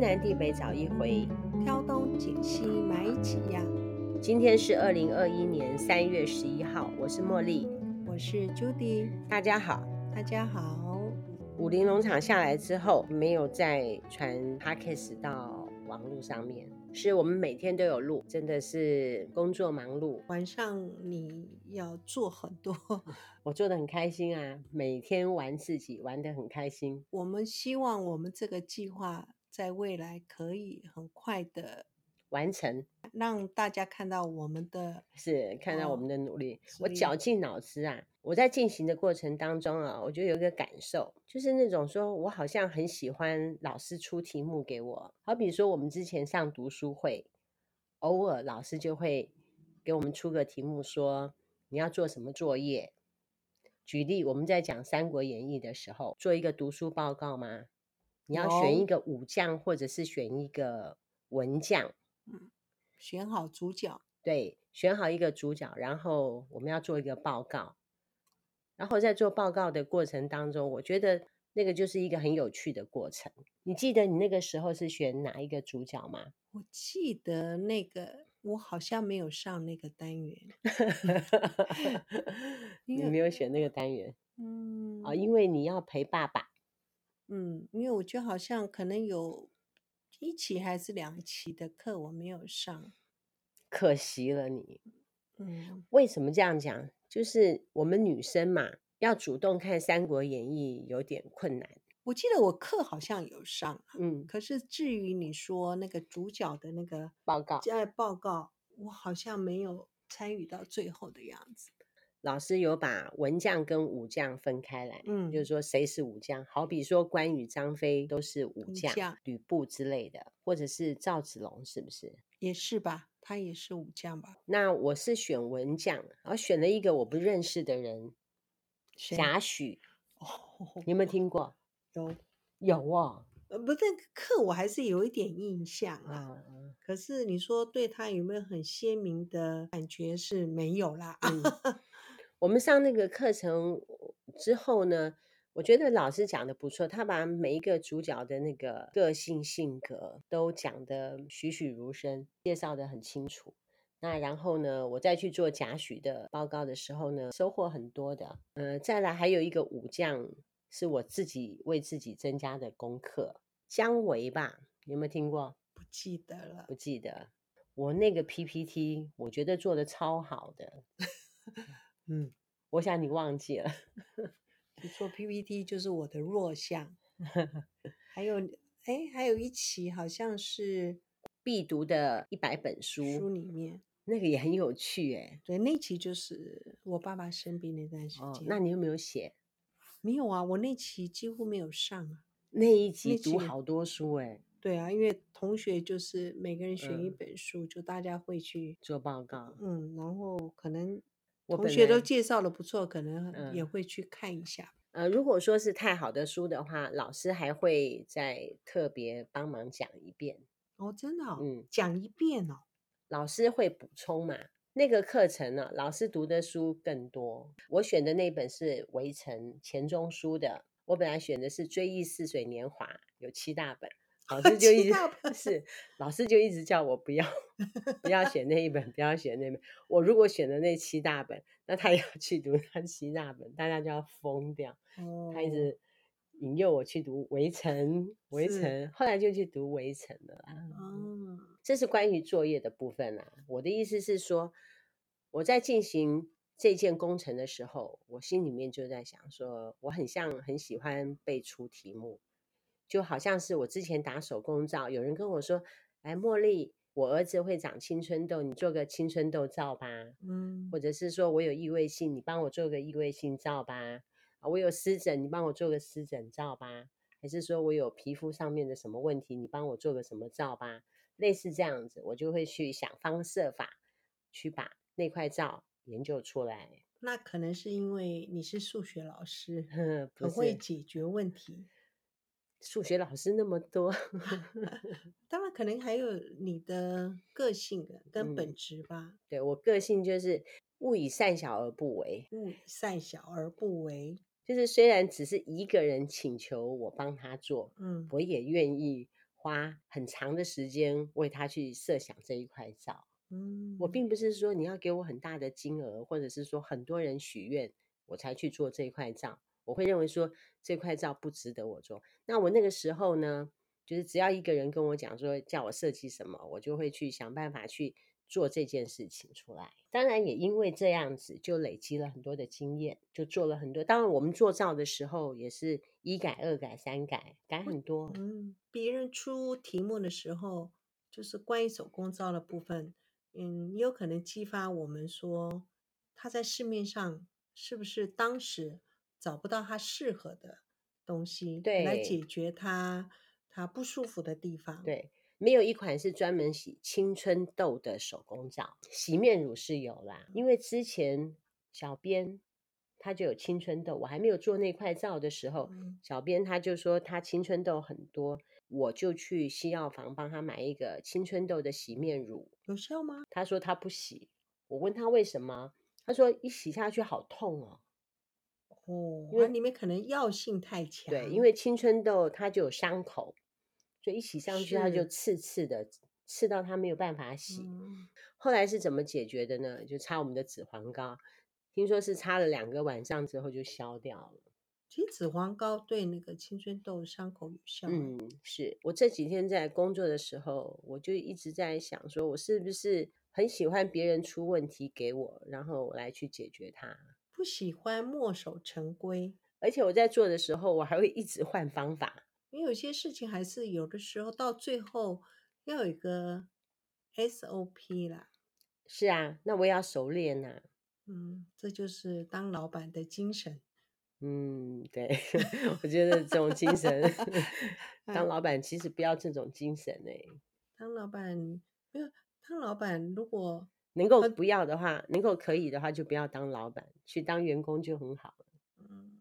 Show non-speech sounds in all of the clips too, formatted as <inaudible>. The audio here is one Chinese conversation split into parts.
天南地北找一回，挑东拣西买几样。今天是二零二一年三月十一号，我是茉莉，我是 Judy，大家好，大家好。武林农场下来之后，没有再传 Podcast 到网络上面。是我们每天都有录，真的是工作忙碌。晚上你要做很多，<laughs> 我做的很开心啊，每天玩自己，玩的很开心。我们希望我们这个计划在未来可以很快的完成，让大家看到我们的，是看到我们的努力。哦，我绞尽脑汁啊。我在进行的过程当中啊，我就有一个感受，就是那种说我好像很喜欢老师出题目给我，好比说我们之前上读书会，偶尔老师就会给我们出个题目，说你要做什么作业。举例，我们在讲《三国演义》的时候，做一个读书报告吗？你要选一个武将，或者是选一个文将，嗯，选好主角，对，选好一个主角，然后我们要做一个报告。然后在做报告的过程当中，我觉得那个就是一个很有趣的过程。你记得你那个时候是选哪一个主角吗？我记得那个，我好像没有上那个单元。<laughs> 你没有选那个单元？嗯，啊、哦，因为你要陪爸爸。嗯，因为我觉得好像可能有一期还是两期的课我没有上，可惜了你。嗯，为什么这样讲？就是我们女生嘛，要主动看《三国演义》有点困难。我记得我课好像有上，嗯，可是至于你说那个主角的那个报告，在报告，我好像没有参与到最后的样子。老师有把文将跟武将分开来，嗯，就是说谁是武将，好比说关羽、张飞都是武将，吕布之类的，或者是赵子龙，是不是？也是吧。他也是武将吧？那我是选文将，然后选了一个我不认识的人，贾诩。<laughs> 哦，你有没有听过？有，有哦。呃，不，那个课我还是有一点印象啊。嗯，可是你说对他有没有很鲜明的感觉是没有啦。嗯，我们上那个课程之后呢，我觉得老师讲的不错，他把每一个主角的那个个性性格都讲得栩栩如生，介绍的很清楚。那然后呢，我再去做贾诩的报告的时候呢，收获很多的。呃，再来还有一个武将，是我自己为自己增加的功课，姜维吧？有没有听过？不记得了，不记得。我那个 PPT，我觉得做的超好的。<laughs> 嗯，我想你忘记了。<laughs> 你做 PPT 就是我的弱项，还有哎，还有一期好像是必读的一百本书书里面，那个也很有趣哎。对，那期就是我爸爸生病那段时间。哦，那你有没有写？没有啊，我那期几乎没有上啊。那一期读好多书哎。对啊，因为同学就是每个人选一本书，嗯，就大家会去做报告。嗯，然后可能。同学都介绍的不错，可能也会去看一下。嗯。呃，如果说是太好的书的话，老师还会再特别帮忙讲一遍。哦，真的哦？嗯，讲一遍哦。老师会补充嘛？那个课程呢，老师读的书更多。我选的那本是《围城》钱钟书的，我本来选的是《追忆似水年华》，有七大本。老师就一直 <laughs> 是，老师就一直叫我不要不要选那一本，不要选那本。我如果选了那七大本，那他也要去读那七大本，大家就要疯掉。哦、他一直引诱我去读《围城》，《围城》后来就去读《围城》了啦。哦，这是关于作业的部分啊。我的意思是说，我在进行这件工程的时候，我心里面就在想说，我很像很喜欢背出题目。就好像是我之前打手工皂，有人跟我说：“哎，茉莉，我儿子会长青春痘，你做个青春痘皂吧。”嗯，或者是说我有异位性，你帮我做个异位性皂吧。啊，我有湿疹，你帮我做个湿疹皂吧。还是说我有皮肤上面的什么问题，你帮我做个什么皂吧。类似这样子，我就会去想方设法去把那块皂研究出来。那可能是因为你是数学老师，<laughs> 很会解决问题。数学老师那么多，<laughs> 当然可能还有你的个性跟本质吧。嗯、对，我个性就是勿以善小而不为，勿以善小而不为，就是虽然只是一个人请求我帮他做，嗯，我也愿意花花很长的时间为他去设想这一块照。嗯，我并不是说你要给我很大的金额，或者是说很多人许愿我才去做这一块照。我会认为说这块照不值得我做。那我那个时候呢，就是只要一个人跟我讲说叫我设计什么，我就会去想办法去做这件事情出来。当然也因为这样子，就累积了很多的经验，就做了很多。当然我们做照的时候也是一改、二改、三改，改很多。嗯，别人出题目的时候，就是关于手工照的部分，嗯，也有可能激发我们说，他在市面上是不是当时。找不到他适合的东西，对，来解决他他不舒服的地方。对，没有一款是专门洗青春痘的手工皂，洗面乳是有啦。因为之前小编他就有青春痘，我还没有做那块皂的时候，嗯、小编他就说他青春痘很多，我就去西药房帮他买一个青春痘的洗面乳，有效吗？他说他不洗，我问他为什么，他说一洗下去好痛哦。哦，因为里面可能药性太强。对，因为青春痘它就有伤口，所以一洗上去它就刺刺的，刺到它没有办法洗。嗯。后来是怎么解决的呢？就擦我们的紫黄膏，听说是擦了两个晚上之后就消掉了。其实紫黄膏对那个青春痘伤口有效。嗯，是我这几天在工作的时候，我就一直在想，说我是不是很喜欢别人出问题给我，然后我来去解决它。不喜欢墨守成规，而且我在做的时候，我还会一直换方法，因为有些事情还是有的时候到最后要有一个 SOP 啦。是啊，那我也要熟练呐、啊。嗯，这就是当老板的精神。嗯，对，<laughs> 我觉得这种精神，<laughs> 当老板其实不要这种精神哎、欸。当老板没有，当老板如果。能够不要的话，能够可以的话，就不要当老板，去当员工就很好了。嗯，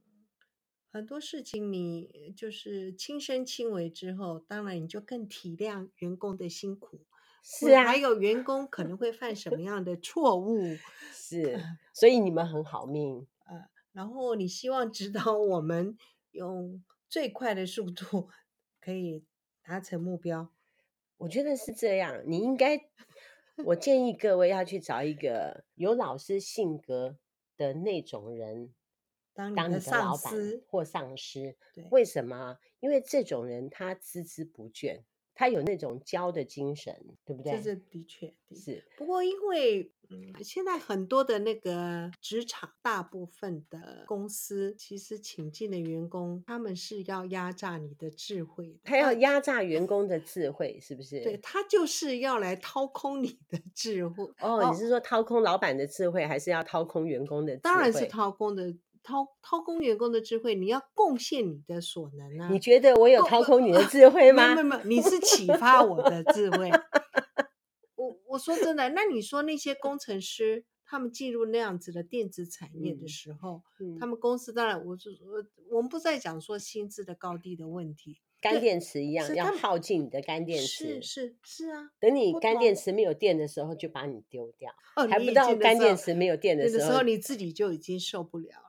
很多事情你就是亲身亲为之后，当然你就更体谅员工的辛苦。是啊，还有员工可能会犯什么样的错误？是，所以你们很好命。呃，然后你希望指导我们用最快的速度 <laughs> 可以达成目标。我觉得是这样，你应该。我建议各位要去找一个有老师性格的那种人当你的老板或上司。对，为什么？因为这种人他孜孜不倦。他有那种教的精神，对不对？这是的确，的是。不过因为嗯，现在很多的那个职场，大部分的公司其实请进的员工，他们是要压榨你的智慧，他要压榨员工的智慧，是不是？对，他就是要来掏空你的智慧。哦，哦，你是说掏空老板的智慧，还是要掏空员工的智慧？当然是掏空的。掏掏空员工的智慧，你要贡献你的所能啊！你觉得我有掏空你的 <laughs> 智慧吗？没有没有，你是启发我的智慧。我我说真的，那你说那些工程师，他们进入那样子的电子产业的时候，嗯嗯、他们公司当然，我我我们不再讲说薪资的高低的问题，干电池一样要耗尽你的干电池，是是是啊。等你干电池没有电的时候，就把你丢掉。哦，还不到干电池没有电的时候，的时候你自己就已经受不了了。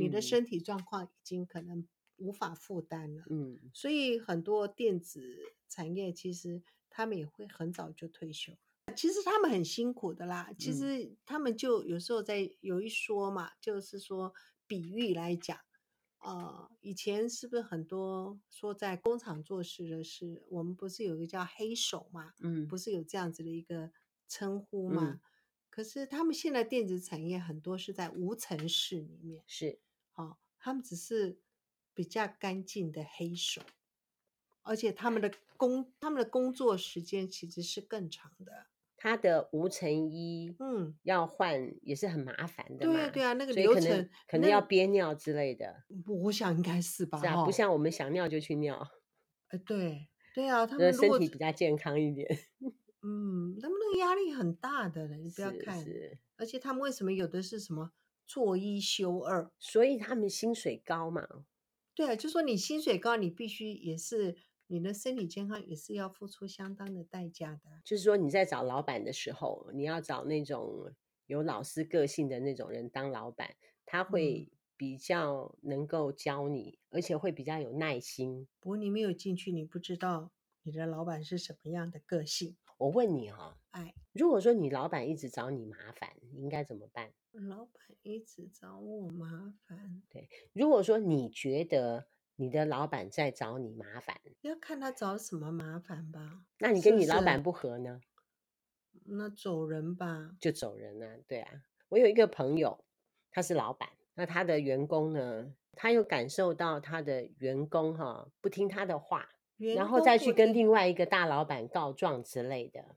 你的身体状况已经可能无法负担了，嗯，所以很多电子产业其实他们也会很早就退休。其实他们很辛苦的啦，其实他们就有时候在有一说嘛，就是说比喻来讲，呃，以前是不是很多说在工厂做事的是，我们不是有一个叫黑手嘛，嗯，不是有这样子的一个称呼嘛？嗯。可是他们现在电子产业很多是在无尘室里面，是，哦，他们只是比较干净的黑手，而且他们的工他们的工作时间其实是更长的。他的无尘衣，嗯，要换也是很麻烦的嘛。对啊，对啊，那个流程可能，要憋尿之类的。我想应该是吧，是啊，不像我们想尿就去尿。呃，对，对啊，他们身体比较健康一点。嗯，他们那个压力很大的，你不要看。而且他们为什么有的是什么做一休二？所以他们薪水高嘛。对啊，就说你薪水高，你必须也是你的身体健康也是要付出相当的代价的。就是说你在找老板的时候，你要找那种有老师个性的那种人当老板，他会比较能够教你，而且会比较有耐心。不过你没有进去，你不知道。你的老板是什么样的个性。我问你哈、哦，哎，如果说你老板一直找你麻烦，你应该怎么办？老板一直找我麻烦，对。如果说你觉得你的老板在找你麻烦，要看他找什么麻烦吧。那你跟你老板不合呢？那走人吧，就走人啊。对啊，我有一个朋友，他是老板，那他的员工呢，他有感受到他的员工哈不听他的话。然后再去跟另外一个大老板告状之类的。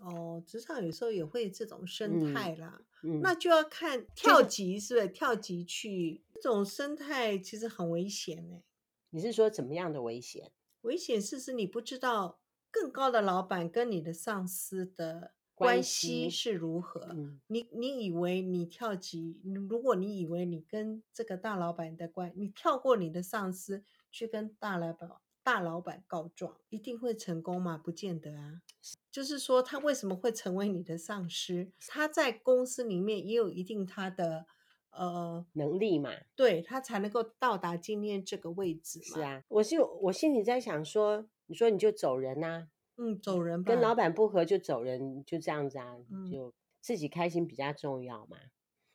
哦，职场有时候也会这种生态啦，嗯嗯、那就要看跳级是不是？跳级去这种生态其实很危险呢。你是说怎么样的危险？危险是是你不知道更高的老板跟你的上司的关系是如何。嗯、你你以为你跳级，如果你以为你跟这个大老板的关，你跳过你的上司去跟大老板。大老板告状一定会成功吗？不见得啊。就是说，他为什么会成为你的上司？他在公司里面也有一定他的呃能力嘛，对，他才能够到达今天这个位置嘛。是啊，我是我心里在想说，你说你就走人呐、啊？嗯，走人吧，跟老板不合就走人，就这样子啊，嗯、就自己开心比较重要嘛。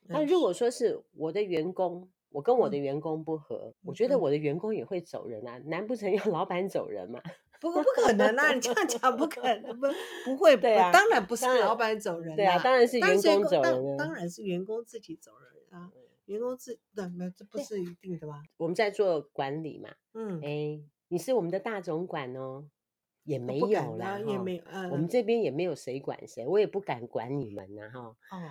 那如果说是我的员工。我跟我的员工不合，嗯、我觉得我的员工也会走人啊，嗯、难不成要 <laughs> 老板走人吗？不过不可能啊，你这样讲不可能，不不会，对啊，当然不是老板走人，对啊，当然是员工走人，当然是员工自己走人啊，员工自那那，这不是一定的吧？我们在做管理嘛，嗯，哎，你是我们的大总管哦，也没有啦，也没有，我们这边也没有谁管谁，我也不敢管你们呐，哈，哦，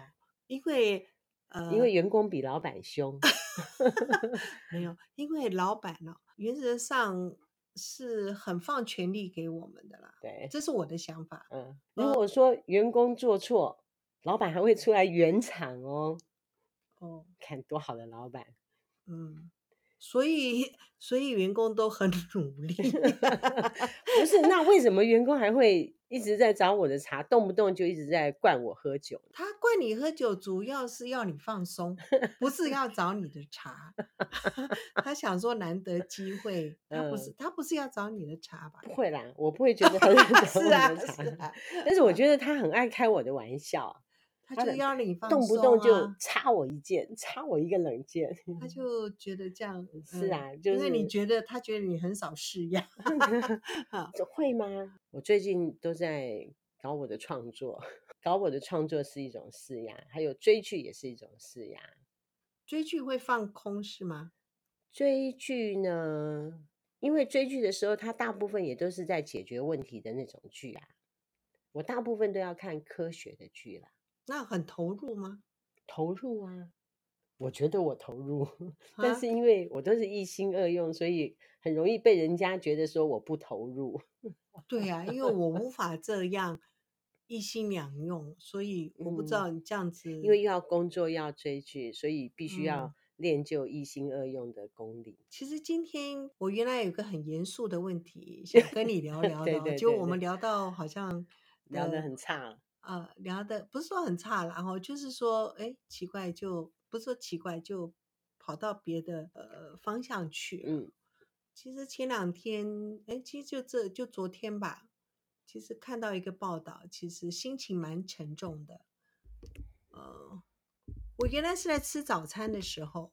因为。呃，因为员工比老板凶，<laughs> 没有，因为老板呢，原则上是很放权力给我们的啦。对，这是我的想法。嗯，如果说员工做错，老板还会出来圆场哦。哦，看多好的老板。嗯。所以，<laughs> 所以员工都很努力。<laughs> 不是，那为什么员工还会一直在找我的茬，动不动就一直在灌我喝酒？他灌你喝酒，主要是要你放松，不是要找你的茬。<laughs> 他想说难得机会，他不是、嗯、他不是要找你的茬吧？不会啦，我不会觉得。是啊，但是我觉得他很爱开我的玩笑。他就要你放松、啊、动不动就插我一剑，插我一个冷箭。他 <laughs> 就觉得这样、嗯、是啊，就是因为你觉得他觉得你很少试样，<laughs> 会吗？我最近都在搞我的创作，搞我的创作是一种释压，还有追剧也是一种释压。追剧会放空是吗？追剧呢，因为追剧的时候，它大部分也都是在解决问题的那种剧啊。我大部分都要看科学的剧了。那很投入吗？投入啊，我觉得我投入，<laughs> 啊、但是因为我都是一心二用，所以很容易被人家觉得说我不投入。对呀、啊，因为我无法这样一心两用，所以我不知道你这样子，嗯、因为又要工作又要追剧，所以必须要练就一心二用的功力。其实今天我原来有个很严肃的问题想跟你聊 <laughs> 聊的，就我们聊到好像聊得很差了。呃，聊的不是说很差，然后就是说，哎，奇怪就，就不是说奇怪，就跑到别的呃方向去。嗯，其实前两天，哎，其实就这就昨天吧，其实看到一个报道，其实心情蛮沉重的。呃，我原来是在吃早餐的时候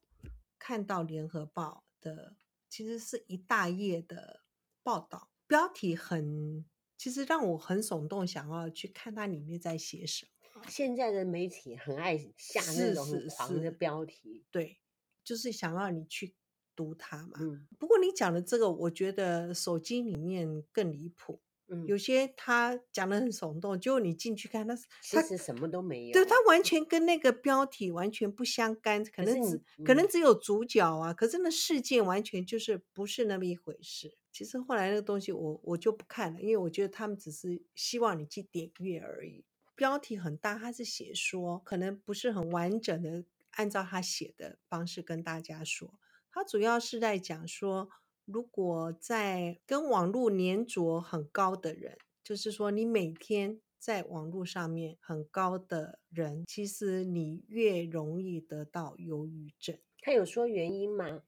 看到联合报的，其实是一大页的报道，标题很。其实让我很耸动，想要去看它里面在写什么。现在的媒体很爱下那种很狂的标题，对，就是想要你去读它嘛。嗯。不过你讲的这个，我觉得手机里面更离谱。嗯。有些他讲的很耸动，结果你进去看，他其实什么都没有。对，他完全跟那个标题完全不相干，可能只、嗯、可能只有主角啊，可是那事件完全就是不是那么一回事。其实后来那个东西我我就不看了，因为我觉得他们只是希望你去点阅而已。标题很大，他是写说可能不是很完整的按照他写的方式跟大家说。他主要是在讲说，如果在跟网络粘着很高的人，就是说你每天在网络上面很高的人，其实你越容易得到忧郁症。他有说原因吗？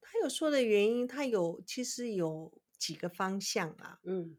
他有说的原因，他有其实有几个方向啊。嗯。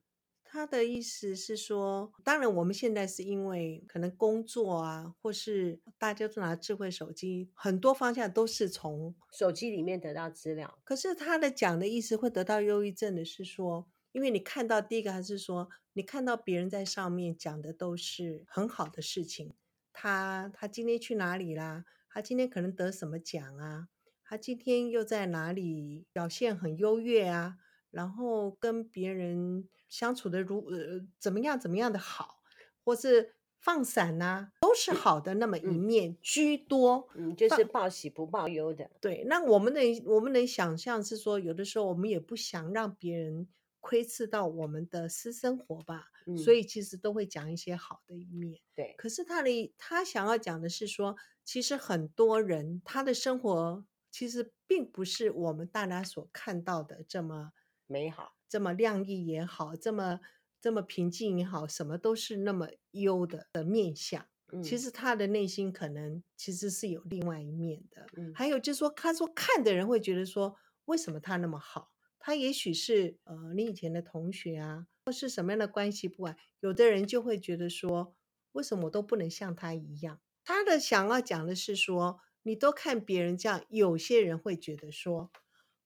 他的意思是说，当然我们现在是因为可能工作啊，或是大家都拿智慧手机，很多方向都是从手机里面得到资料。可是他的讲的意思会得到忧郁症的是说，因为你看到第一个还是说，你看到别人在上面讲的都是很好的事情，他他今天去哪里啦？他今天可能得什么奖啊？他今天又在哪里表现很优越啊？然后跟别人。相处的如呃怎么样怎么样的好，或是放闪呐、啊，都是好的那么一面、嗯、居多，嗯，就是报喜不报忧的。对，那我们能我们能想象是说，有的时候我们也不想让别人窥视到我们的私生活吧，嗯、所以其实都会讲一些好的一面。对，可是他的他想要讲的是说，其实很多人他的生活其实并不是我们大家所看到的这么美好。这么亮丽也好，这么这么平静也好，什么都是那么优的的面相。嗯，其实他的内心可能其实是有另外一面的。嗯，还有就是说，他说看的人会觉得说，为什么他那么好？他也许是呃你以前的同学啊，或是什么样的关系不管，有的人就会觉得说，为什么我都不能像他一样？他的想要讲的是说，你都看别人这样，有些人会觉得说。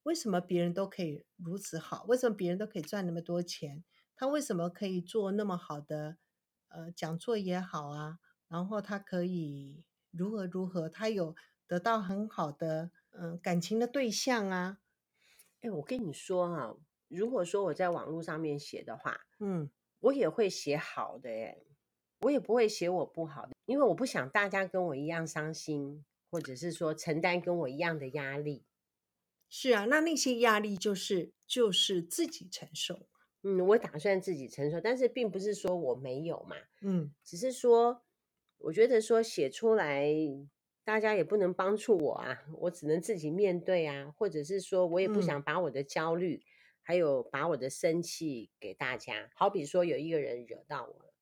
为什么别人都可以如此好？为什么别人都可以赚那么多钱？他为什么可以做那么好的呃讲座也好啊？然后他可以如何如何？他有得到很好的嗯、呃、感情的对象啊？哎，我跟你说哈、啊，如果说我在网络上面写的话，嗯，我也会写好的哎，我也不会写我不好的，因为我不想大家跟我一样伤心，或者是说承担跟我一样的压力。是啊，那那些压力就是就是自己承受。嗯，我打算自己承受，但是并不是说我没有嘛。嗯，只是说，我觉得说写出来，大家也不能帮助我啊，我只能自己面对啊，或者是说我也不想把我的焦虑，嗯、还有把我的生气给大家。好比说有一个人惹到我了，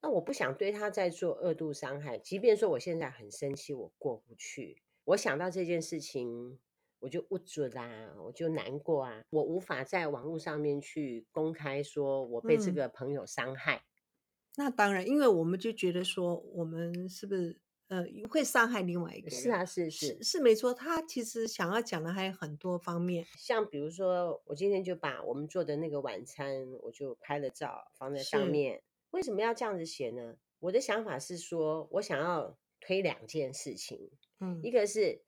那我不想对他再做恶度伤害，即便说我现在很生气，我过不去，我想到这件事情。我就不准啦，我就难过啊，我无法在网络上面去公开说我被这个朋友伤害。嗯，那当然，因为我们就觉得说，我们是不是呃会伤害另外一个人？是啊，是是是，是没错。他其实想要讲的还有很多方面，像比如说，我今天就把我们做的那个晚餐，我就拍了照放在上面。为什么要这样子写呢？我的想法是说，我想要推两件事情，嗯，一个是。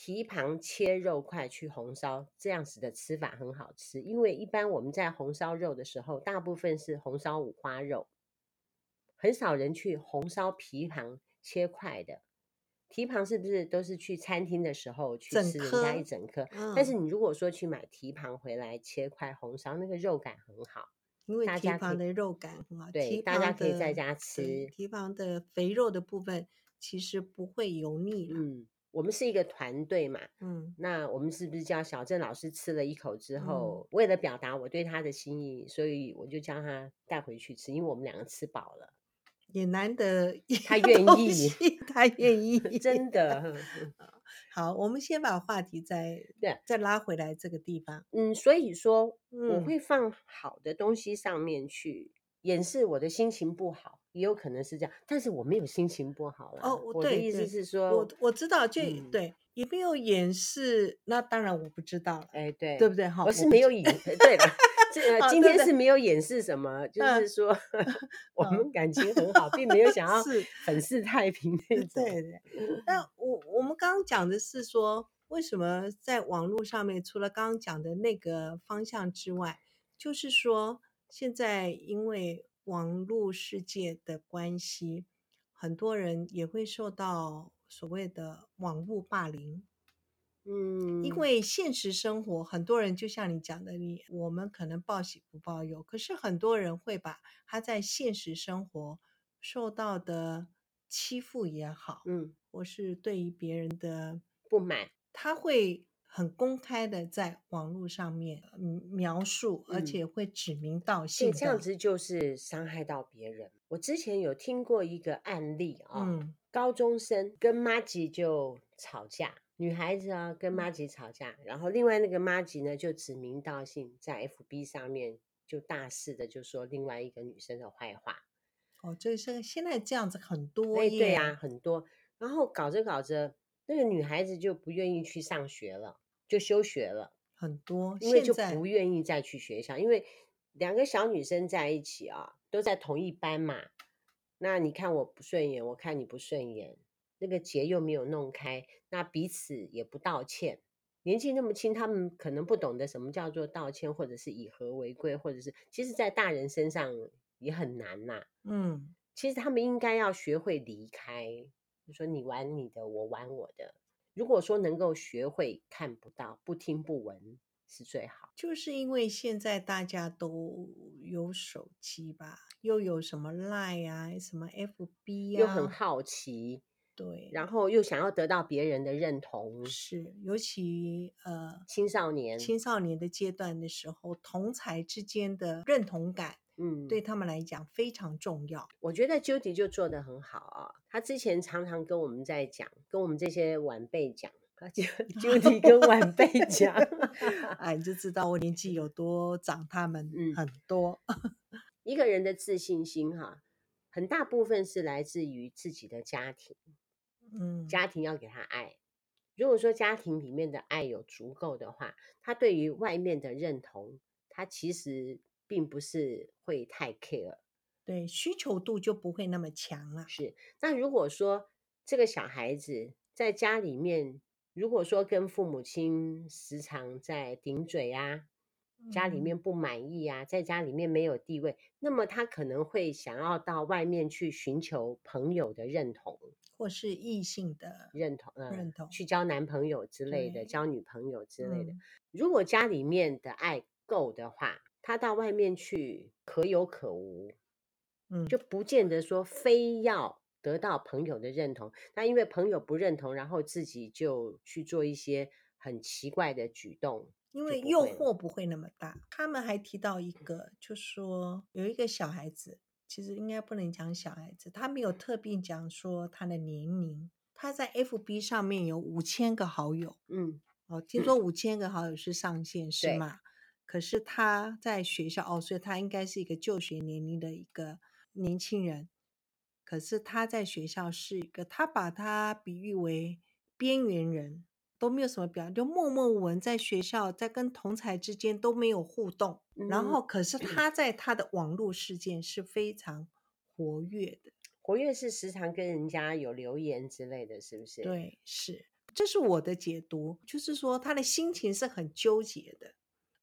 蹄膀切肉块去红烧，这样子的吃法很好吃。因为一般我们在红烧肉的时候，大部分是红烧五花肉，很少人去红烧蹄膀切块的。蹄膀是不是都是去餐厅的时候去吃人家一整颗？嗯、但是你如果说去买蹄膀回来切块红烧，那个肉感很好，因为蹄膀的肉感很好，对，大家可以在家吃。蹄膀的肥肉的部分其实不会油腻。嗯。我们是一个团队嘛，嗯，那我们是不是叫小郑老师吃了一口之后，嗯、为了表达我对他的心意，所以我就将他带回去吃，因为我们两个吃饱了，也难得他愿意，他愿意，<laughs> 真的。<laughs> 好，我们先把话题再对。再拉回来这个地方，嗯，所以说我会放好的东西上面去。掩饰我的心情不好，也有可能是这样，但是我没有心情不好了。哦，我的意思是说，我我知道，就、嗯、对，也没有掩饰，那当然我不知道，哎，对，对不对？哈，我是没有掩，对的，这 <laughs> 今天是没有掩饰什么，就是说、嗯、<laughs> 我们感情很好，<laughs> 并没有想要粉饰太平那种。对对，那我我们刚刚讲的是说，为什么在网络上面，除了刚刚讲的那个方向之外，就是说。现在因为网络世界的关系，很多人也会受到所谓的网络霸凌。嗯，因为现实生活，很多人就像你讲的，你我们可能报喜不报忧，可是很多人会把他在现实生活受到的欺负也好，嗯，或是对于别人的不满，他会。很公开的在网络上面描述，而且会指名道姓，这样子就是伤害到别人。我之前有听过一个案例啊，哦，嗯，高中生跟妈吉就吵架，女孩子啊跟妈吉吵架，嗯、然后另外那个妈吉呢就指名道姓在 FB 上面就大肆的就说另外一个女生的坏话。哦，就是现在这样子很多，对对啊，很多。然后搞着搞着，那个女孩子就不愿意去上学了，就休学了。很多，因为就不愿意再去学校，因为两个小女生在一起啊，都在同一班嘛。那你看我不顺眼，我看你不顺眼，那个结又没有弄开，那彼此也不道歉。年纪那么轻，他们可能不懂得什么叫做道歉，或者是以和为贵，或者是其实，在大人身上也很难呐。嗯，其实他们应该要学会离开，就说你玩你的，我玩我的。如果说能够学会看不到、不听不闻是最好，就是因为现在大家都有手机吧，又有什么 Line 啊、什么 FB 啊，又很好奇，对，然后又想要得到别人的认同，是，尤其呃青少年青少年的阶段的时候，同才之间的认同感。嗯，对他们来讲非常重要。我觉得 Judy 就做得很好啊。他之前常常跟我们在讲，跟我们这些晚辈讲，Judy <laughs> 跟晚辈讲，<laughs> 哎，你就知道我年纪有多长他们很多。嗯、<laughs> 一个人的自信心哈、啊，很大部分是来自于自己的家庭。嗯，家庭要给他爱。如果说家庭里面的爱有足够的话，他对于外面的认同，他其实。并不是会太 care，对，需求度就不会那么强了。是，那如果说这个小孩子在家里面，如果说跟父母亲时常在顶嘴啊，家里面不满意啊，在家里面没有地位，那么他可能会想要到外面去寻求朋友的认同，或是异性的认同，呃，认同，去交男朋友之类的，交女朋友之类的。嗯，如果家里面的爱够的话。他到外面去可有可无，嗯，就不见得说非要得到朋友的认同。那因为朋友不认同，然后自己就去做一些很奇怪的举动，因为诱惑不会那么大。他们还提到一个，就说有一个小孩子，其实应该不能讲小孩子，他没有特别讲说他的年龄。他在 FB 上面有五千个好友，嗯，哦，听说五千个好友是上限，是吗？可是他在学校哦，所以他应该是一个就学年龄的一个年轻人。可是他在学校是一个，他把他比喻为边缘人，都没有什么表，就默默无闻，在学校在跟同才之间都没有互动。嗯、然后，可是他在他的网络世界是非常活跃的，活跃是时常跟人家有留言之类的，是不是？对，是，这是我的解读，就是说他的心情是很纠结的。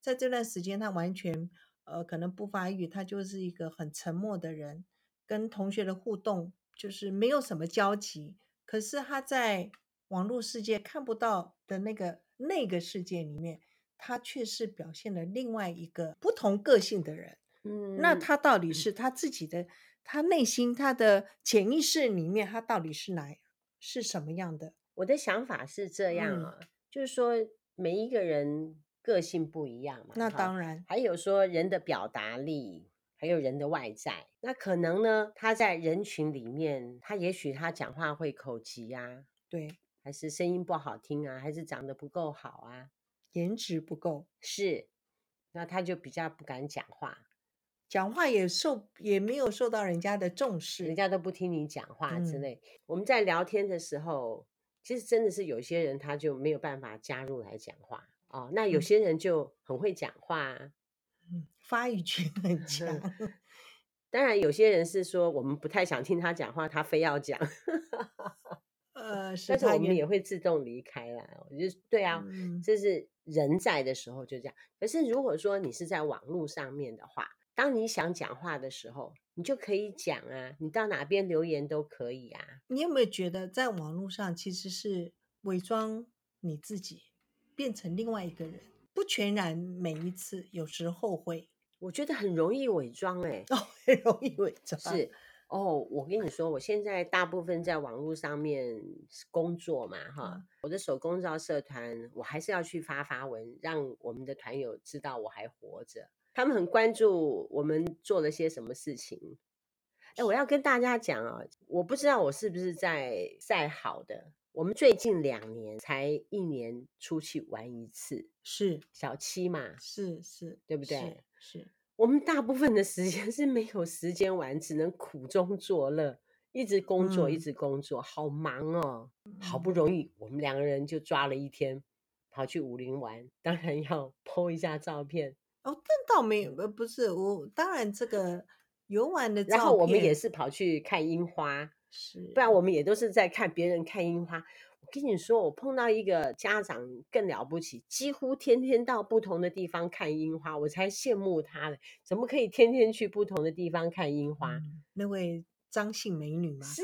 在这段时间，他完全呃可能不发育，他就是一个很沉默的人，跟同学的互动就是没有什么交集。可是他在网络世界看不到的那个那个世界里面，他却是表现了另外一个不同个性的人。嗯，那他到底是他自己的，他内心他的潜意识里面，他到底是哪是什么样的？我的想法是这样啊，嗯，就是说每一个人。个性不一样嘛，那当然。还有说人的表达力，还有人的外在。那可能呢，他在人群里面，他也许他讲话会口急啊，对，还是声音不好听啊，还是长得不够好啊，颜值不够，是，那他就比较不敢讲话，讲话也受也没有受到人家的重视，人家都不听你讲话之类。嗯。我们在聊天的时候，其实真的是有些人他就没有办法加入来讲话。哦，那有些人就很会讲话，嗯，发语权很 <laughs> 强。当然，有些人是说我们不太想听他讲话，他非要讲。<laughs> 呃，但是我们也会自动离开啦。我就对啊，嗯，这是人在的时候就这样。可是如果说你是在网络上面的话，当你想讲话的时候，你就可以讲啊，你到哪边留言都可以啊。你有没有觉得在网络上其实是伪装你自己？变成另外一个人，不全然每一次，有时候会，我觉得很容易伪装哎，<laughs> 哦，很容易伪装是哦。我跟你说，我现在大部分在网络上面工作嘛，哈、嗯，我的手工皂社团，我还是要去发发文，让我们的团友知道我还活着，他们很关注我们做了些什么事情。哎，我要跟大家讲啊，我不知道我是不是在晒好的。我们最近两年才一年出去玩一次，是小七嘛，是是，对不对？是，是我们大部分的时间 <laughs> 是没有时间玩，只能苦中作乐，一直工作，嗯、一直工作，好忙哦。嗯、好不容易我们两个人就抓了一天，跑去武林玩，当然要 po 一下照片。哦，但倒没有，呃，不是我，当然这个游玩的照片，然后我们也是跑去看樱花。是，不然我们也都是在看别人看樱花。我跟你说，我碰到一个家长更了不起，几乎天天到不同的地方看樱花，我才羡慕他了。怎么可以天天去不同的地方看樱花？嗯、那位张姓美女吗？是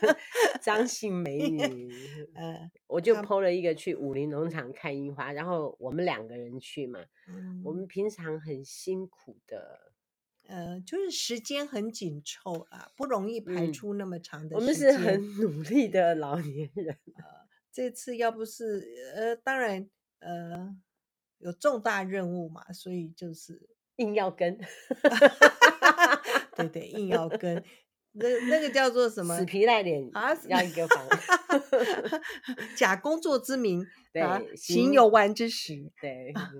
<laughs> 张姓美女。<laughs> 呃，我就 po 了一个去武林农场看樱花，然后我们两个人去嘛。嗯、我们平常很辛苦的。呃，就是时间很紧凑啊，不容易排出那么长的时间。嗯、我们是很 <laughs> 努力的老年人。呃，这次要不是呃，当然呃，有重大任务嘛，所以就是硬要跟。对对，硬要跟。<laughs> 那那个叫做什么？死皮赖脸啊，要一个房。<laughs> 假工作之名，对，啊、行游玩之实。对。啊，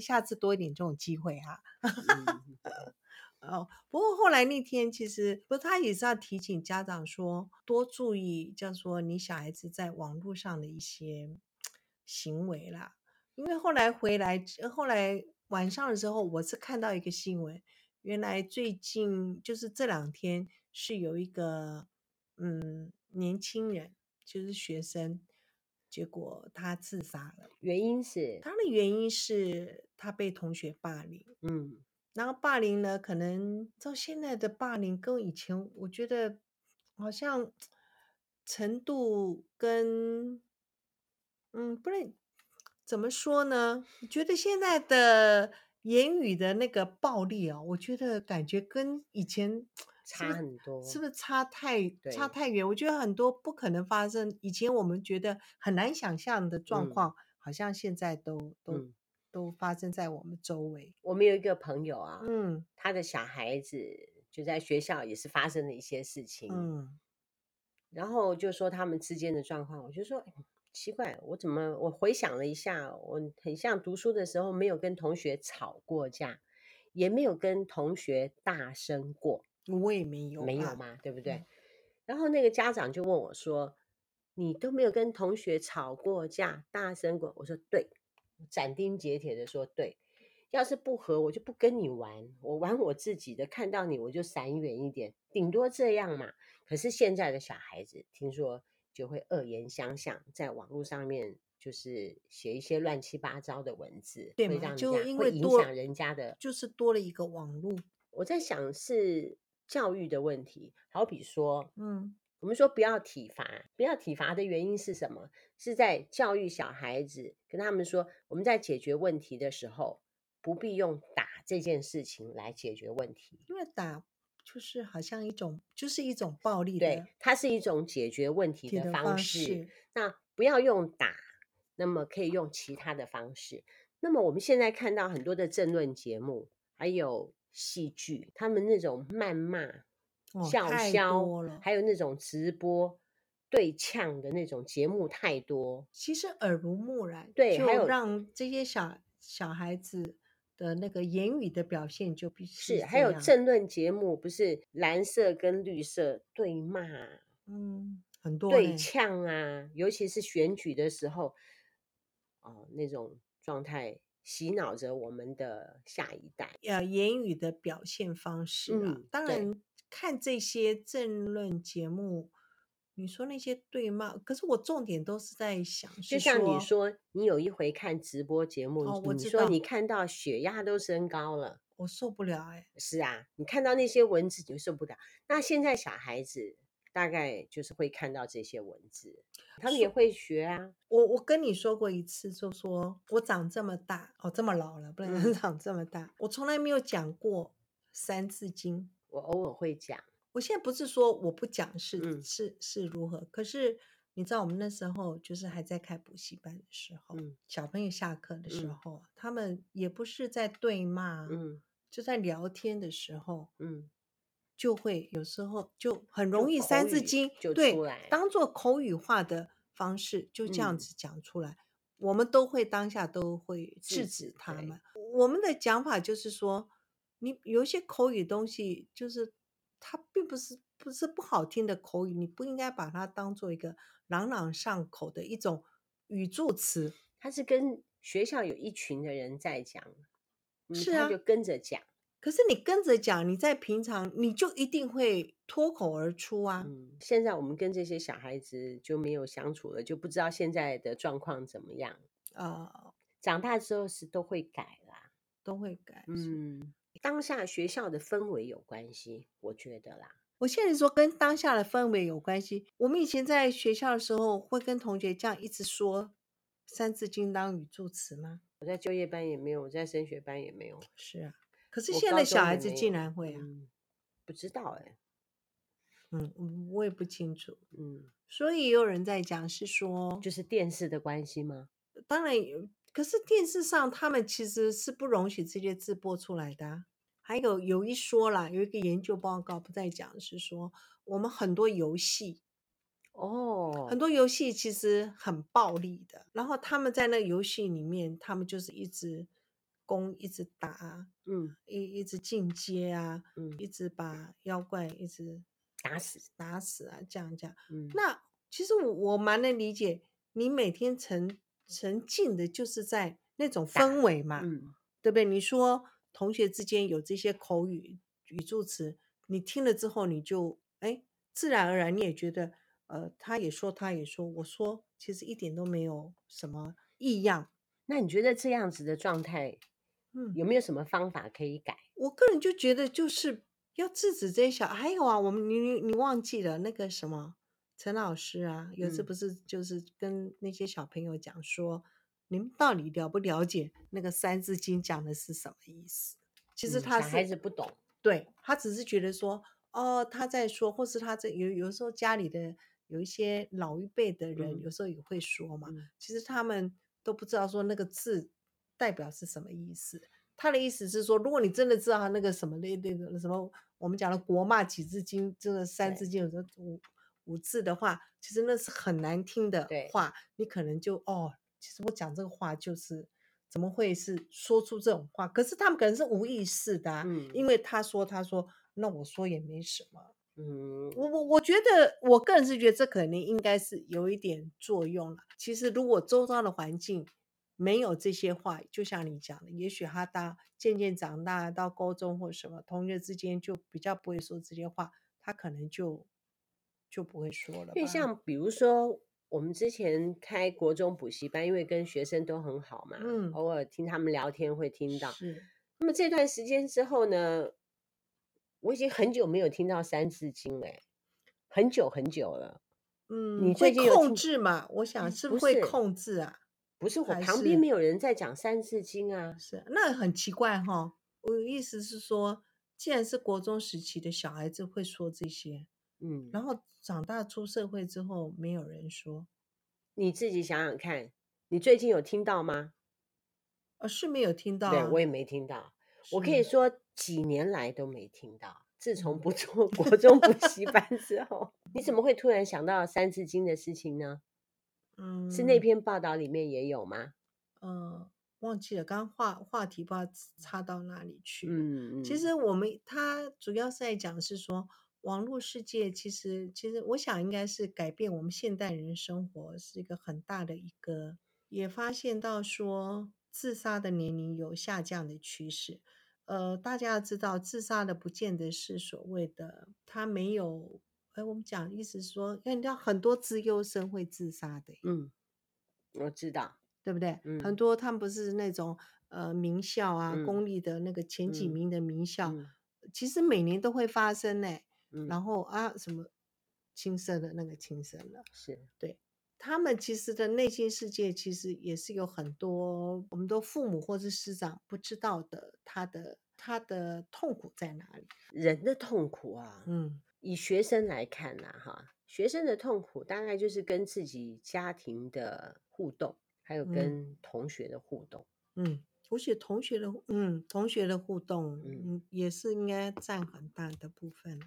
下次多一点这种机会哈、啊。哦，不过后来那天其实不，他也是要提醒家长说，多注意，叫说你小孩子在网络上的一些行为啦。因为后来回来，后来晚上的时候，我是看到一个新闻，原来最近就是这两天是有一个嗯年轻人，就是学生。结果他自杀了，原因是他的原因是他被同学霸凌，嗯，然后霸凌呢，可能到现在的霸凌跟以前，我觉得好像程度跟，嗯，不能怎么说呢？你觉得现在的言语的那个暴力啊，我觉得感觉跟以前。差很多，是不是差太差太远？我觉得很多不可能发生，以前我们觉得很难想象的状况，嗯、好像现在都都、嗯、都发生在我们周围。我们有一个朋友啊，嗯，他的小孩子就在学校也是发生了一些事情，嗯，然后就说他们之间的状况，我就说奇怪，我怎么我回想了一下，我很像读书的时候没有跟同学吵过架，也没有跟同学大声过。我也没有，没有嘛，对不对？嗯、然后那个家长就问我说：“你都没有跟同学吵过架，大声过？”我说：“对。”斩钉截铁的说：“对。要是不和，我就不跟你玩，我玩我自己的。看到你，我就闪远一点，顶多这样嘛。可是现在的小孩子，听说就会恶言相向，在网络上面就是写一些乱七八糟的文字，对会让人家就因为会影响人家的，就是多了一个网络。我在想是。”教育的问题，好比说，嗯，我们说不要体罚，不要体罚的原因是什么？是在教育小孩子，跟他们说，我们在解决问题的时候，不必用打这件事情来解决问题，因为打就是好像一种，就是一种暴力的，对，它是一种解决问题的方式。方式。那不要用打，那么可以用其他的方式。那么我们现在看到很多的政论节目，还有。戏剧，他们那种谩骂、叫嚣，还有那种直播对呛的那种节目太多，其实耳濡目染。对，还有让这些小小孩子的那个言语的表现就必须是，还有政论节目，不是蓝色跟绿色对骂，嗯，很多对呛啊，尤其是选举的时候，哦，那种状态。洗脑着我们的下一代，呃，言语的表现方式啊。嗯、当然，看这些政论节目，你说那些对骂，可是我重点都是在想是，就像你说，你有一回看直播节目，哦、你说你看到血压都升高了，我受不了哎、欸。是啊，你看到那些文字你就受不了。那现在小孩子。大概就是会看到这些文字，他们也会学啊。我我跟你说过一次，就说我长这么大，哦，这么老了，不能长这么大。嗯、我从来没有讲过《三字经》，我偶尔会讲。我现在不是说我不讲是、嗯、是是如何，可是你知道，我们那时候就是还在开补习班的时候，嗯、小朋友下课的时候，嗯、他们也不是在对骂，嗯，就在聊天的时候，嗯。就会有时候就很容易三字经就对出来当做口语化的方式就这样子讲出来，嗯、我们都会当下都会制止他们。我们的讲法就是说，你有些口语东西，就是它并不是不是不好听的口语，你不应该把它当做一个朗朗上口的一种语助词。它是跟学校有一群的人在讲，是啊，他就跟着讲。可是你跟着讲，你在平常你就一定会脱口而出啊。嗯，现在我们跟这些小孩子就没有相处了，就不知道现在的状况怎么样啊。呃，长大之后是都会改啦，都会改。嗯，当下学校的氛围有关系，我觉得啦。我现在说跟当下的氛围有关系。我们以前在学校的时候，会跟同学这样一直说《三字经》当语助词吗？我在就业班也没有，我在升学班也没有。是啊。可是现在小孩子竟然会啊？嗯、不知道哎、欸，嗯，我也不清楚，嗯，所以也有人在讲是说，就是电视的关系吗？当然有，可是电视上他们其实是不容许这些字播出来的、啊。还有有一说啦，有一个研究报告不在讲是说，我们很多游戏哦，很多游戏其实很暴力的，然后他们在那个游戏里面，他们就是一直。攻一直打，嗯，一一直进阶啊，嗯，一直把妖怪一直打死打死啊，这样这样。嗯，那其实我我蛮能理解，你每天沉沉浸的就是在那种氛围嘛，嗯，对不对？你说同学之间有这些口语语助词，你听了之后，你就哎，自然而然你也觉得，呃，他也说，他也说，我说，其实一点都没有什么异样。那你觉得这样子的状态？嗯，有没有什么方法可以改？我个人就觉得就是要制止这些小，还有啊，我们你你你忘记了那个什么陈老师啊，有次不是就是跟那些小朋友讲说，嗯、你们到底了不了解那个《三字经》讲的是什么意思？其实他是、嗯、小孩子不懂，对，他只是觉得说，哦，他在说，或是他在有有时候家里的有一些老一辈的人，有时候也会说嘛，嗯、其实他们都不知道说那个字。代表是什么意思？他的意思是说，如果你真的知道他那个什么那那个什么，我们讲的国骂几字经，这个三字经有个五五字的话，其实那是很难听的话，你可能就哦，其实我讲这个话就是怎么会是说出这种话？可是他们可能是无意识的啊，嗯，因为他说他说，那我说也没什么，嗯，我我我觉得我个人是觉得这可能应该是有一点作用了。其实如果周遭的环境。没有这些话，就像你讲的，也许他到渐渐长大，到高中或什么，同学之间就比较不会说这些话，他可能就就不会说了。因为像比如说，我们之前开国中补习班，因为跟学生都很好嘛，嗯，偶尔听他们聊天会听到。是。那么这段时间之后呢，我已经很久没有听到《三字经》了，很久很久了。嗯，你最近控制嘛？我想是不是会控制啊？不是，我旁边没有人在讲《三字经》啊，是那很奇怪哈、哦。我的意思是说，既然是国中时期的小孩子会说这些，嗯，然后长大出社会之后没有人说，你自己想想看，你最近有听到吗？啊，是没有听到、啊，对，我也没听到。我可以说几年来都没听到。自从不做国中补 <laughs> 习 <laughs> 班之后，<laughs> 你怎么会突然想到《三字经》的事情呢？嗯，是那篇报道里面也有吗？嗯，忘记了，刚刚话话题不知道插到哪里去。嗯，其实我们他主要是在讲是说，网络世界其实其实我想应该是改变我们现代人生活是一个很大的一个，也发现到说自杀的年龄有下降的趋势。呃，大家要知道，自杀的不见得是所谓的他没有。哎，我们讲意思是说，因为你知道很多资优生会自杀的。嗯，我知道，对不对？嗯，很多他们不是那种呃名校啊，嗯，公立的那个前几名的名校，嗯，其实每年都会发生呢。嗯，然后啊，什么轻生的那个轻生了，是对他们其实的内心世界，其实也是有很多我们的父母或是师长不知道的，他的他的痛苦在哪里？人的痛苦啊，嗯。以学生来看呐，哈，学生的痛苦大概就是跟自己家庭的互动，还有跟同学的互动。嗯，我觉得同学的，嗯，同学的互动，嗯，嗯，也是应该占很大的部分。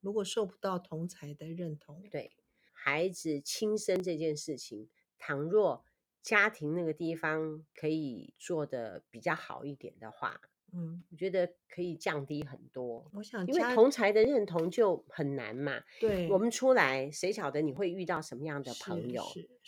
如果受不到同才的认同，对孩子轻生这件事情，倘若家庭那个地方可以做得比较好一点的话，嗯，我觉得可以降低很多。我想，因为同才的认同就很难嘛。对，我们出来，谁晓得你会遇到什么样的朋友？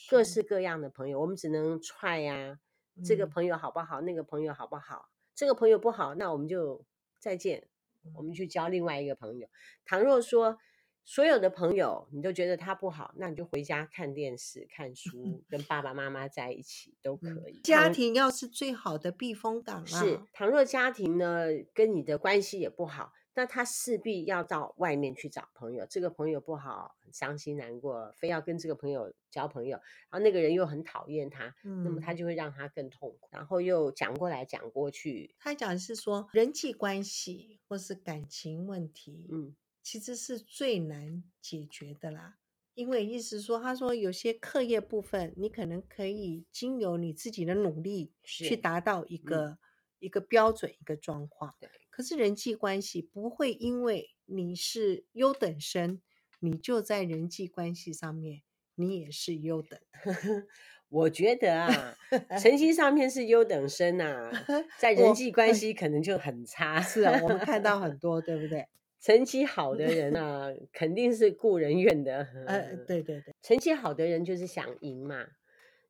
各式各样的朋友，我们只能踹呀、啊。这个朋友好不好？嗯、那个朋友好不好？这个朋友不好，那我们就再见。我们去交另外一个朋友。倘若说所有的朋友你都觉得他不好，那你就回家看电视、看书，跟爸爸妈妈在一起都可以。嗯、家庭要是最好的避风港啊。是，倘若家庭呢跟你的关系也不好。那他势必要到外面去找朋友，这个朋友不好，很伤心难过，非要跟这个朋友交朋友，然后那个人又很讨厌他，嗯，那么他就会让他更痛苦，然后又讲过来讲过去。他讲的是说人际关系或是感情问题，嗯，其实是最难解决的啦，因为意思说，他说有些课业部分，你可能可以经由你自己的努力去达到一个、嗯、一个标准一个状况，对。可是人际关系不会因为你是优等生，你就在人际关系上面你也是优等。<laughs> 我觉得啊，成绩上面是优等生啊，<laughs> 在人际关系可能就很差。是啊，我们看到很 <laughs> 多，对不对？成绩好的人啊，肯定是顾人怨的。<laughs> 呃，对对对，成绩好的人就是想赢嘛，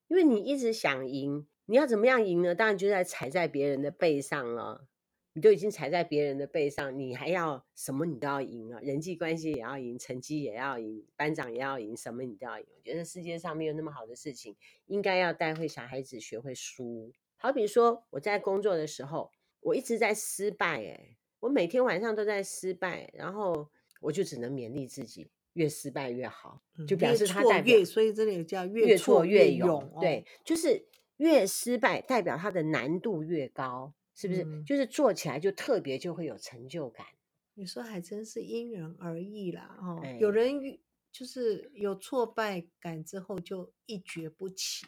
因为你一直想赢，你要怎么样赢呢？当然就在踩在别人的背上了。你都已经踩在别人的背上，你还要什么？你都要赢了！人际关系也要赢，成绩也要赢，班长也要赢，什么你都要赢。我觉得世界上没有那么好的事情，应该要带会小孩子学会输。好比说我在工作的时候，我一直在失败，哎，我每天晚上都在失败，然后我就只能勉励自己，越失败越好，就表示他代表，越，所以这里叫越挫越勇。对，就是越失败代表它的难度越高。是不是、嗯、就是做起来就特别就会有成就感？你说还真是因人而异啦，哦，哎、有人就是有挫败感之后就一蹶不起。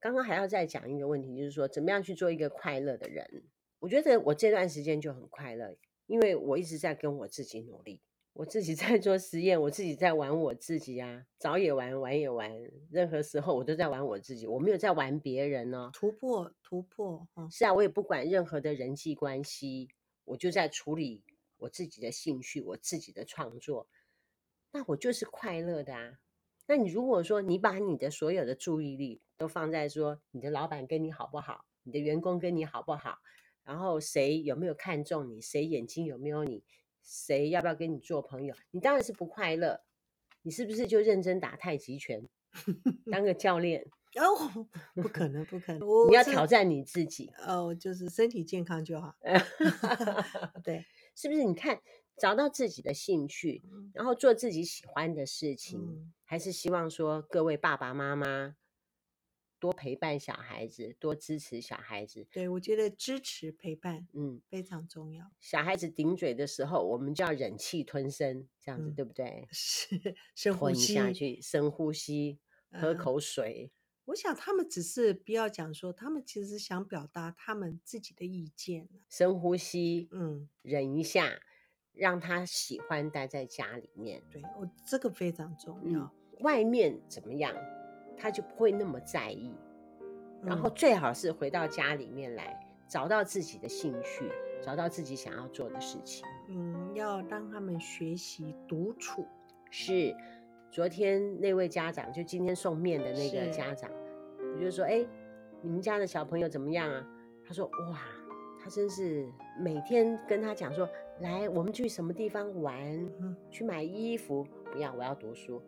刚刚还要再讲一个问题，就是说怎么样去做一个快乐的人？我觉得我这段时间就很快乐，因为我一直在跟我自己努力。我自己在做实验，我自己在玩我自己啊，早也玩，晚也玩，任何时候我都在玩我自己，我没有在玩别人哦。突破，突破，嗯，是啊，我也不管任何的人际关系，我就在处理我自己的兴趣，我自己的创作，那我就是快乐的啊。那你如果说你把你的所有的注意力都放在说你的老板跟你好不好，你的员工跟你好不好，然后谁有没有看中你，谁眼睛有没有你？谁要不要跟你做朋友？你当然是不快乐。你是不是就认真打太极拳，当个教练？<laughs> 哦，不可能，不可能！你要挑战你自己。哦，就是身体健康就好。<laughs> 对，是不是？你看，找到自己的兴趣，然后做自己喜欢的事情，嗯、还是希望说各位爸爸妈妈。多陪伴小孩子，多支持小孩子。对，我觉得支持陪伴，嗯，非常重要。小孩子顶嘴的时候，我们就要忍气吞声，这样子、嗯、对不对？是，深呼吸下去，深呼吸，喝口水、嗯。我想他们只是不要讲说，他们其实想表达他们自己的意见。深呼吸，嗯，忍一下，让他喜欢待在家里面。对，我这个非常重要。嗯、外面怎么样？他就不会那么在意，然后最好是回到家里面来，嗯、找到自己的兴趣，找到自己想要做的事情。嗯，要让他们学习独处。是，昨天那位家长，就今天送面的那个家长，我就说：“哎，你们家的小朋友怎么样啊？”他说：“哇，他真是每天跟他讲说，来，我们去什么地方玩，嗯、去买衣服，不要，我要读书。”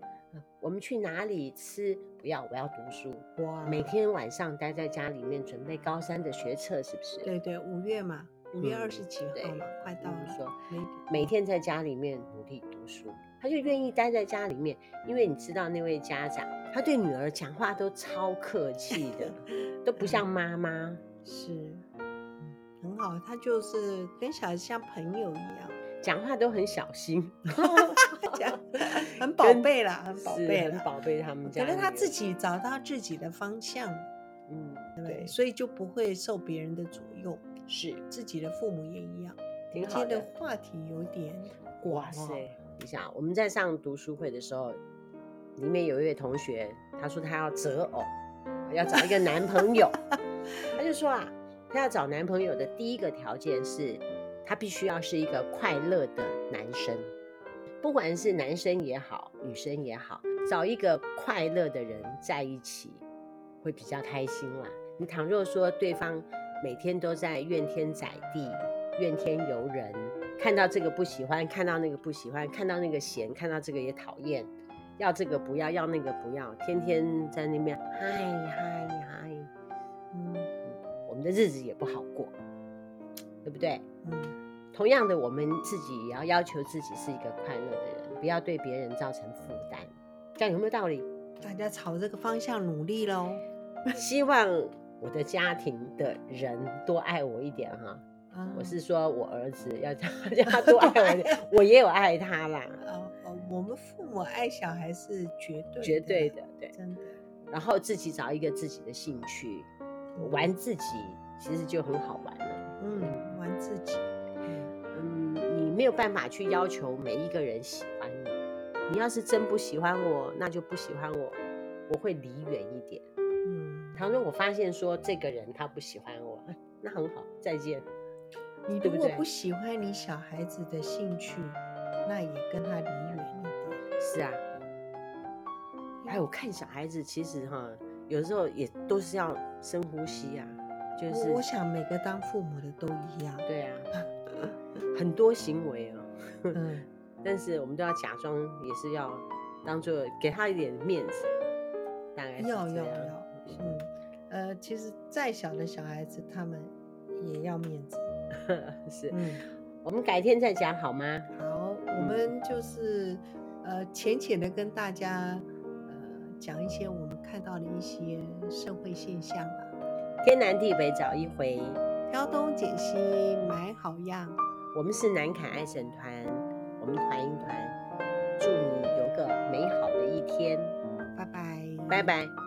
我们去哪里吃？不要，我要读书。哇！每天晚上待在家里面准备高三的学测，是不是？对对，五月嘛，五月二十几号嘛，快到了。说每天在家里面努力读书，他就愿意待在家里面，因为你知道那位家长，他对女儿讲话都超客气的，都不像 <laughs> 妈妈。是，很好，他就是跟小孩像朋友一样。讲话都很小心 <laughs> <laughs> 很宝贝啦，很宝贝，很宝贝他们家。可能他自己找到自己的方向，嗯，对对？所以就不会受别人的左右。是，自己的父母也一样。今天的话题有点广，哇塞！你想，我们在上读书会的时候，里面有一位同学，他说他要择偶，要找一个男朋友。<laughs> 他就说啊，他要找男朋友的第一个条件是，他必须要是一个快乐的男生。不管是男生也好，女生也好，找一个快乐的人在一起，会比较开心啦。你倘若说对方每天都在怨天载地、怨天尤人，看到这个不喜欢，看到那个不喜欢，看到那个嫌，看到这个也讨厌，要这个不要，要那个不要，天天在那边嗨嗨嗨，嗯，我们的日子也不好过，对不对？嗯。同样的，我们自己也要要求自己是一个快乐的人，不要对别人造成负担，这样有没有道理？大家朝这个方向努力喽。<laughs> 希望我的家庭的人多爱我一点哈。嗯、我是说我儿子要叫他多爱我一点，<laughs> 我也有爱他啦。哦哦，我们父母爱小孩是绝对绝对的，对，真的。然后自己找一个自己的兴趣，玩自己，其实就很好玩了。嗯，玩自己。嗯，你没有办法去要求每一个人喜欢你。你要是真不喜欢我，那就不喜欢我，我会离远一点。嗯，倘若我发现说这个人他不喜欢我，那很好，再见。你如果不喜欢你小孩子的兴趣，那也跟他离远一点。是啊。哎，我看小孩子其实哈，有时候也都是要深呼吸啊。就是我想每个当父母的都一样。对啊。<laughs> 很多行为啊，嗯，<laughs> 但是我们都要假装，也是要当做给他一点面子，大概是这样。要要要，嗯，呃，其实再小的小孩子，他们也要面子，<laughs> 是，嗯，我们改天再讲好吗？好，我们就是呃浅浅的跟大家呃讲一些我们看到的一些社会现象吧。天南地北找一回，挑东拣西买好样。我们是南坎爱神团，我们团一团，祝你有个美好的一天，拜拜，拜拜。